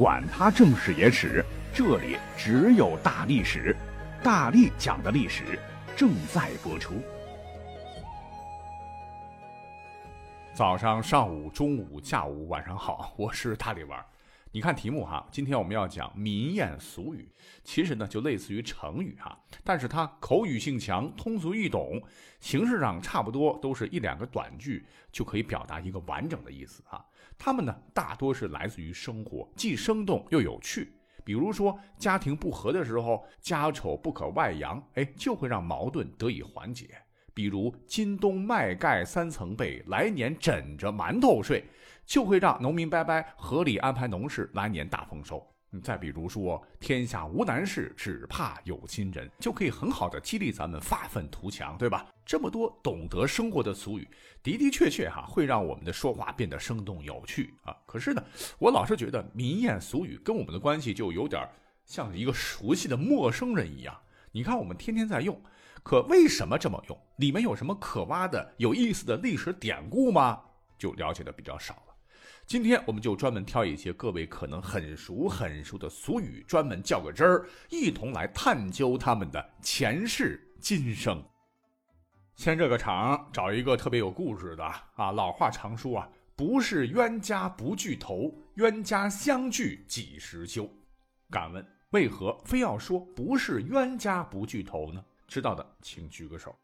管他正史野史，这里只有大历史，大力讲的历史正在播出。早上、上午、中午、下午、晚上好，我是大力丸。你看题目哈，今天我们要讲民谚俗语，其实呢就类似于成语哈，但是它口语性强，通俗易懂，形式上差不多都是一两个短句就可以表达一个完整的意思哈。它们呢大多是来自于生活，既生动又有趣。比如说家庭不和的时候，家丑不可外扬，哎，就会让矛盾得以缓解。比如今冬麦盖三层被，来年枕着馒头睡。就会让农民伯伯合理安排农事，来年大丰收。再比如说，天下无难事，只怕有心人，就可以很好的激励咱们发愤图强，对吧？这么多懂得生活的俗语，的的确确哈，会让我们的说话变得生动有趣啊。可是呢，我老是觉得民谚俗语跟我们的关系就有点像一个熟悉的陌生人一样。你看，我们天天在用，可为什么这么用？里面有什么可挖的、有意思的历史典故吗？就了解的比较少。今天我们就专门挑一些各位可能很熟很熟的俗语，专门较个真儿，一同来探究他们的前世今生。先这个场，找一个特别有故事的啊！老话常说啊，不是冤家不聚头，冤家相聚几时休？敢问为何非要说不是冤家不聚头呢？知道的请举个手。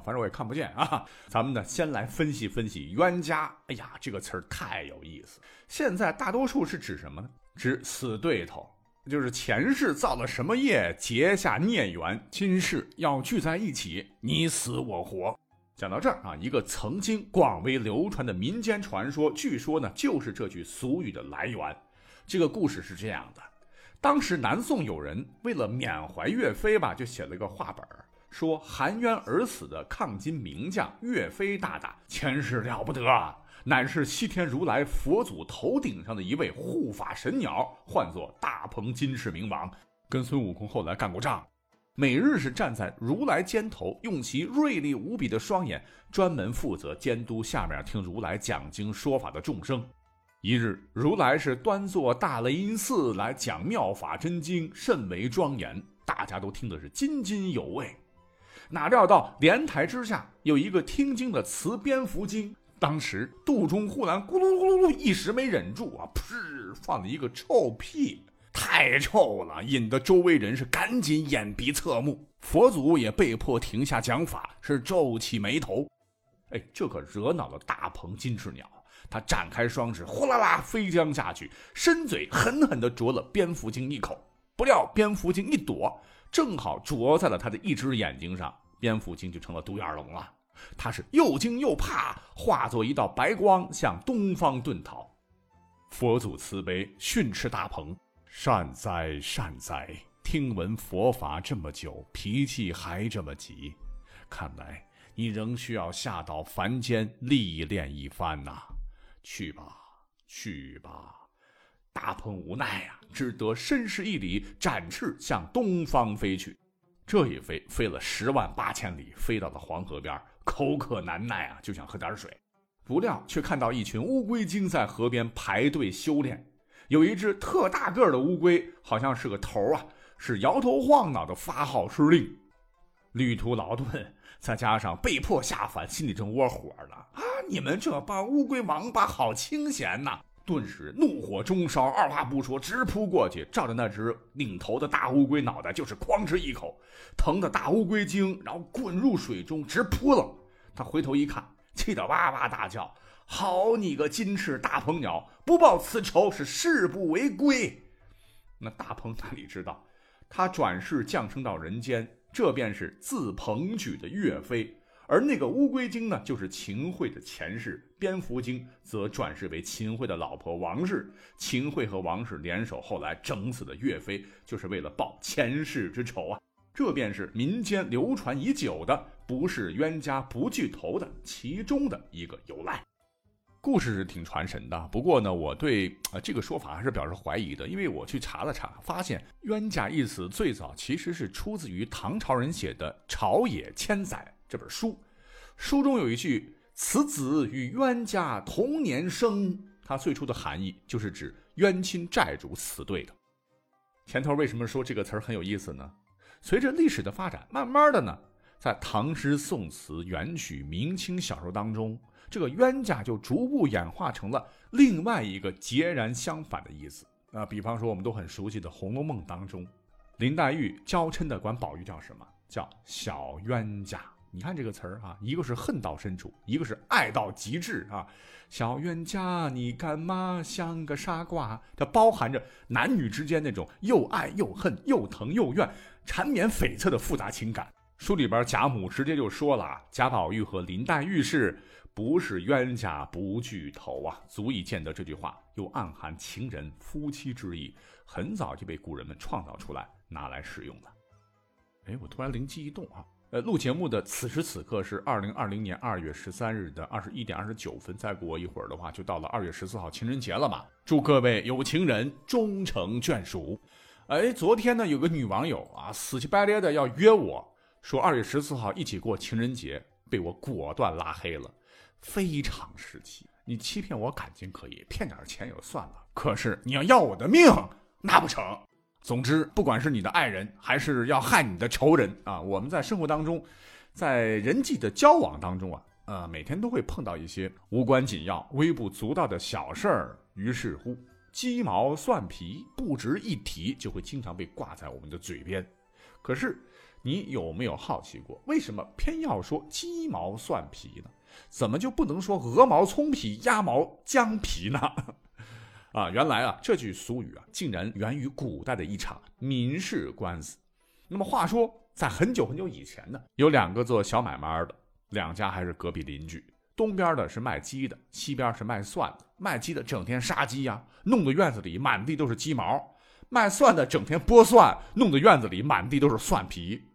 反正我也看不见啊。咱们呢，先来分析分析“冤家”。哎呀，这个词儿太有意思。现在大多数是指什么呢？指死对头，就是前世造了什么业，结下孽缘，今世要聚在一起，你死我活。讲到这儿啊，一个曾经广为流传的民间传说，据说呢，就是这句俗语的来源。这个故事是这样的：当时南宋有人为了缅怀岳飞吧，就写了一个话本儿。说含冤而死的抗金名将岳飞大大，前世了不得啊，乃是西天如来佛祖头顶上的一位护法神鸟，唤作大鹏金翅明王，跟孙悟空后来干过仗，每日是站在如来肩头，用其锐利无比的双眼，专门负责监督下面听如来讲经说法的众生。一日，如来是端坐大雷音寺来讲妙法真经，甚为庄严，大家都听得是津津有味。哪料到莲台之下有一个听经的雌蝙蝠精，当时肚中忽然咕噜咕噜噜，一时没忍住啊，噗，放了一个臭屁，太臭了，引得周围人是赶紧掩鼻侧目，佛祖也被迫停下讲法，是皱起眉头。哎，这可惹恼了大鹏金翅鸟，他展开双翅，呼啦啦飞将下去，伸嘴狠狠地啄了蝙蝠精一口，不料蝙蝠精一躲。正好啄在了他的一只眼睛上，蝙蝠精就成了独眼龙了。他是又惊又怕，化作一道白光向东方遁逃。佛祖慈悲训斥大鹏：“善哉善哉，听闻佛法这么久，脾气还这么急，看来你仍需要下到凡间历练一番呐。去吧，去吧。”大鹏无奈呀，只得深施一礼，展翅向东方飞去。这一飞，飞了十万八千里，飞到了黄河边，口渴难耐啊，就想喝点水。不料却看到一群乌龟精在河边排队修炼。有一只特大个的乌龟，好像是个头啊，是摇头晃脑的发号施令。旅途劳顿，再加上被迫下凡，心里正窝火呢。啊，你们这帮乌龟王八，好清闲呐！顿时怒火中烧，二话不说直扑过去，照着那只领头的大乌龟脑袋就是哐哧一口，疼的大乌龟精，然后滚入水中直扑棱。他回头一看，气得哇哇大叫：“好你个金翅大鹏鸟，不报此仇是誓不为归！”那大鹏哪里知道，他转世降生到人间，这便是自鹏举的岳飞。而那个乌龟精呢，就是秦桧的前世；蝙蝠精则转世为秦桧的老婆王氏。秦桧和王氏联手，后来整死的岳飞，就是为了报前世之仇啊！这便是民间流传已久的“不是冤家不聚头”的其中的一个由来。故事是挺传神的，不过呢，我对呃这个说法还是表示怀疑的，因为我去查了查，发现“冤家”一词最早其实是出自于唐朝人写的《朝野千载》。这本书，书中有一句：“此子与冤家同年生，它最初的含义就是指冤亲债主死对的。前头为什么说这个词儿很有意思呢？随着历史的发展，慢慢的呢，在唐诗宋词、元曲、明清小说当中，这个冤家就逐步演化成了另外一个截然相反的意思。啊，比方说我们都很熟悉的《红楼梦》当中，林黛玉娇嗔的管宝玉叫什么？叫小冤家。你看这个词儿啊，一个是恨到深处，一个是爱到极致啊。小冤家，你干嘛像个傻瓜？它包含着男女之间那种又爱又恨、又疼又怨、缠绵悱恻的复杂情感。书里边贾母直接就说了啊，贾宝玉和林黛玉是不是冤家不聚头啊？足以见得这句话又暗含情人夫妻之意，很早就被古人们创造出来拿来使用了。哎，我突然灵机一动啊！呃，录节目的此时此刻是二零二零年二月十三日的二十一点二十九分，再过一会儿的话，就到了二月十四号情人节了嘛。祝各位有情人终成眷属。哎，昨天呢，有个女网友啊，死乞白赖的要约我说二月十四号一起过情人节，被我果断拉黑了，非常时期。你欺骗我感情可以，骗点钱也就算了，可是你要要我的命，那不成。总之，不管是你的爱人，还是要害你的仇人啊，我们在生活当中，在人际的交往当中啊，呃，每天都会碰到一些无关紧要、微不足道的小事儿。于是乎，鸡毛蒜皮不值一提，就会经常被挂在我们的嘴边。可是，你有没有好奇过，为什么偏要说鸡毛蒜皮呢？怎么就不能说鹅毛葱皮、鸭毛姜皮呢？啊，原来啊，这句俗语啊，竟然源于古代的一场民事官司。那么话说，在很久很久以前呢，有两个做小买卖的，两家还是隔壁邻居。东边的是卖鸡的，西边是卖蒜的。卖鸡的整天杀鸡呀，弄得院子里满地都是鸡毛；卖蒜的整天剥蒜，弄得院子里满地都是蒜皮。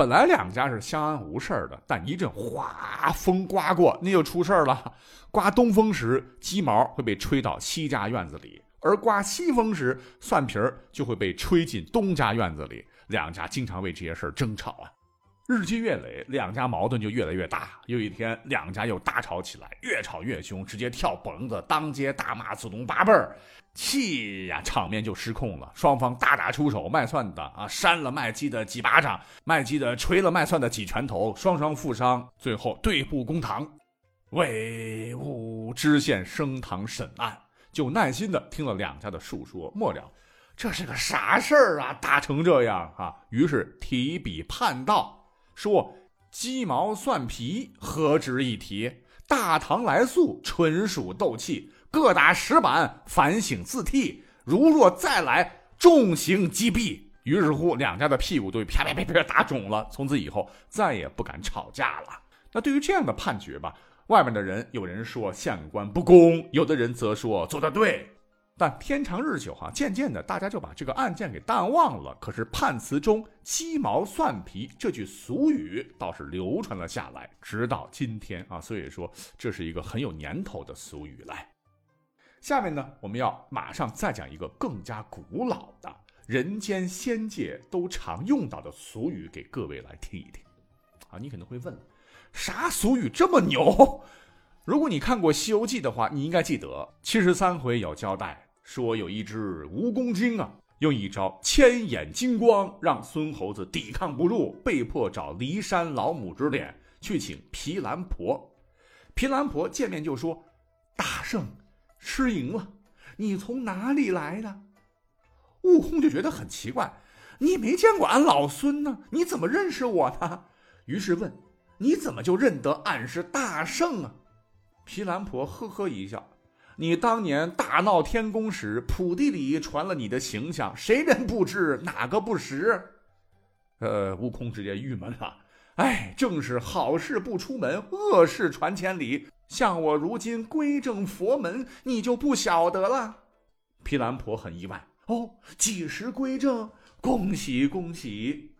本来两家是相安无事的，但一阵哗风刮过，那就出事了。刮东风时，鸡毛会被吹到西家院子里；而刮西风时，蒜皮儿就会被吹进东家院子里。两家经常为这些事争吵啊。日积月累，两家矛盾就越来越大。有一天，两家又大吵起来，越吵越凶，直接跳棚子，当街大骂祖宗八辈儿。气呀，场面就失控了。双方大打出手，卖蒜的啊扇了卖鸡的几巴掌，卖鸡的捶了卖蒜的几拳头，双双负伤。最后对簿公堂，魏武知县升堂审案，就耐心的听了两家的述说。末了，这是个啥事儿啊？打成这样啊？于是提笔判道，说鸡毛蒜皮何值一提？大唐来素，纯属斗气。各打十板，反省自替。如若再来，重刑击毙。于是乎，两家的屁股都啪啪啪啪打肿了，从此以后再也不敢吵架了。那对于这样的判决吧，外面的人有人说县官不公，有的人则说做得对。但天长日久，哈，渐渐的，大家就把这个案件给淡忘了。可是判词中“鸡毛蒜皮”这句俗语倒是流传了下来，直到今天啊。所以说，这是一个很有年头的俗语来。下面呢，我们要马上再讲一个更加古老的人间仙界都常用到的俗语给各位来听一听。啊，你可能会问，啥俗语这么牛？如果你看过《西游记》的话，你应该记得七十三回有交代，说有一只蜈蚣精啊，用一招千眼金光让孙猴子抵抗不住，被迫找骊山老母指点去请毗蓝婆。毗蓝婆见面就说：“大圣。”失赢了，你从哪里来的？悟空就觉得很奇怪，你没见过俺老孙呢，你怎么认识我呢？于是问：“你怎么就认得俺是大圣啊？”毗蓝婆呵呵一笑：“你当年大闹天宫时，普地里传了你的形象，谁人不知，哪个不识？”呃，悟空直接郁闷了：“哎，正是好事不出门，恶事传千里。”像我如今归正佛门，你就不晓得了。毗蓝婆很意外哦，几时归正？恭喜恭喜！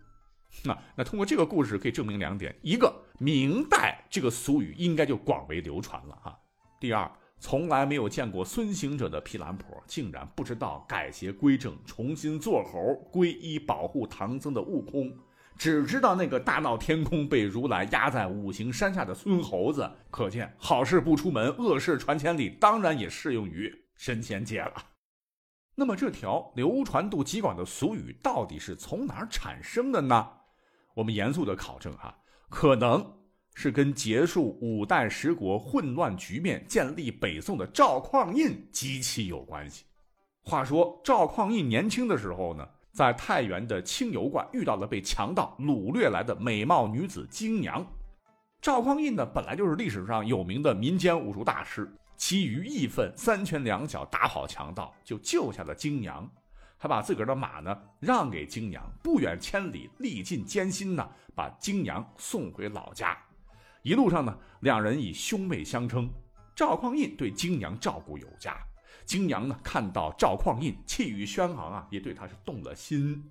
那那通过这个故事可以证明两点：一个，明代这个俗语应该就广为流传了哈；第二，从来没有见过孙行者的毗蓝婆，竟然不知道改邪归正、重新做猴、皈依保护唐僧的悟空，只知道那个大闹天宫被如来压在五行山下的孙猴子。可见好事不出门，恶事传千里，当然也适用于神仙界了。那么这条流传度极广的俗语到底是从哪儿产生的呢？我们严肃的考证哈，可能是跟结束五代十国混乱局面、建立北宋的赵匡胤极其有关系。话说赵匡胤年轻的时候呢？在太原的清油观遇到了被强盗掳掠来的美貌女子金娘，赵匡胤呢本来就是历史上有名的民间武术大师，其余义愤，三拳两脚打跑强盗，就救下了金娘，还把自个儿的马呢让给金娘，不远千里，历尽艰辛呢，把金娘送回老家。一路上呢，两人以兄妹相称，赵匡胤对金娘照顾有加。金娘呢，看到赵匡胤气宇轩昂啊，也对他是动了心。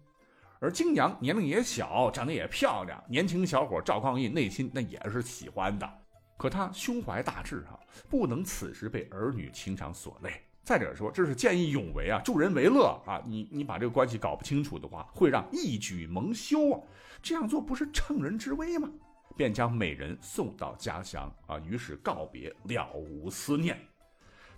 而金娘年龄也小，长得也漂亮，年轻小伙赵匡胤内心那也是喜欢的。可他胸怀大志啊，不能此时被儿女情长所累。再者说，这是见义勇为啊，助人为乐啊。你你把这个关系搞不清楚的话，会让义举蒙羞啊。这样做不是乘人之危吗？便将美人送到家乡啊，于是告别，了无思念。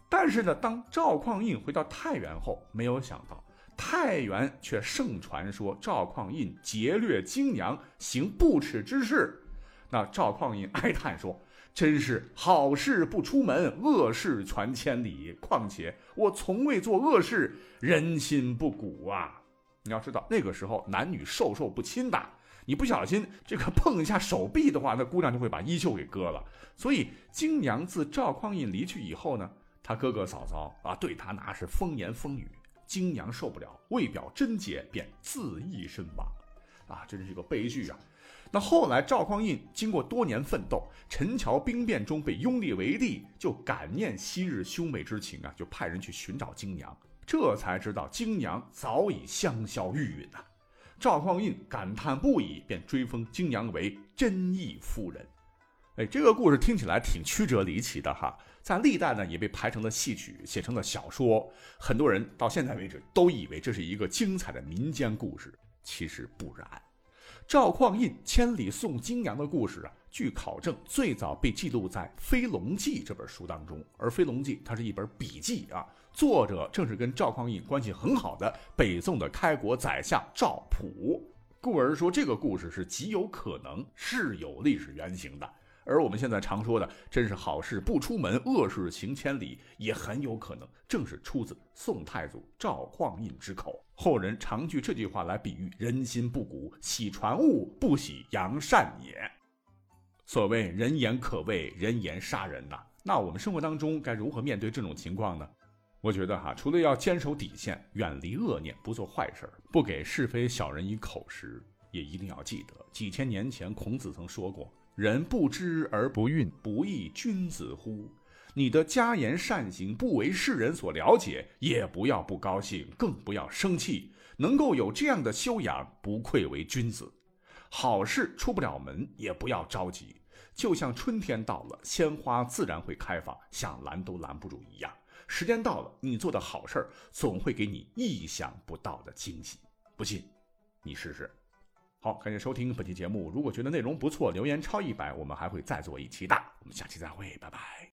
但是呢，当赵匡胤回到太原后，没有想到太原却盛传说赵匡胤劫掠金娘，行不耻之事。那赵匡胤哀叹说：“真是好事不出门，恶事传千里。况且我从未做恶事，人心不古啊！你要知道，那个时候男女授受不亲的，你不小心这个碰一下手臂的话，那姑娘就会把衣袖给割了。所以金娘自赵匡胤离去以后呢？”他哥哥嫂嫂啊，对他那是风言风语。金娘受不了，为表贞洁，便自缢身亡。啊，真是一个悲剧啊！那后来赵匡胤经过多年奋斗，陈桥兵变中被拥立为帝，就感念昔日兄妹之情啊，就派人去寻找金娘。这才知道金娘早已香消玉殒呐。赵匡胤感叹不已，便追封金娘为贞义夫人。哎，这个故事听起来挺曲折离奇的哈。在历代呢，也被排成了戏曲，写成了小说。很多人到现在为止都以为这是一个精彩的民间故事，其实不然。赵匡胤千里送金娘的故事啊，据考证最早被记录在《飞龙记》这本书当中。而《飞龙记》它是一本笔记啊，作者正是跟赵匡胤关系很好的北宋的开国宰相赵普，故而说这个故事是极有可能是有历史原型的。而我们现在常说的“真是好事不出门，恶事行千里”，也很有可能正是出自宋太祖赵匡胤之口。后人常据这句话来比喻人心不古，喜传物不喜扬善也。所谓“人言可畏，人言杀人”呐。那我们生活当中该如何面对这种情况呢？我觉得哈，除了要坚守底线，远离恶念，不做坏事，不给是非小人以口实，也一定要记得，几千年前孔子曾说过。人不知而不愠，不亦君子乎？你的家言善行不为世人所了解，也不要不高兴，更不要生气。能够有这样的修养，不愧为君子。好事出不了门，也不要着急。就像春天到了，鲜花自然会开放，想拦都拦不住一样。时间到了，你做的好事儿总会给你意想不到的惊喜。不信，你试试。好，感谢收听本期节目。如果觉得内容不错，留言超一百，我们还会再做一期的。我们下期再会，拜拜。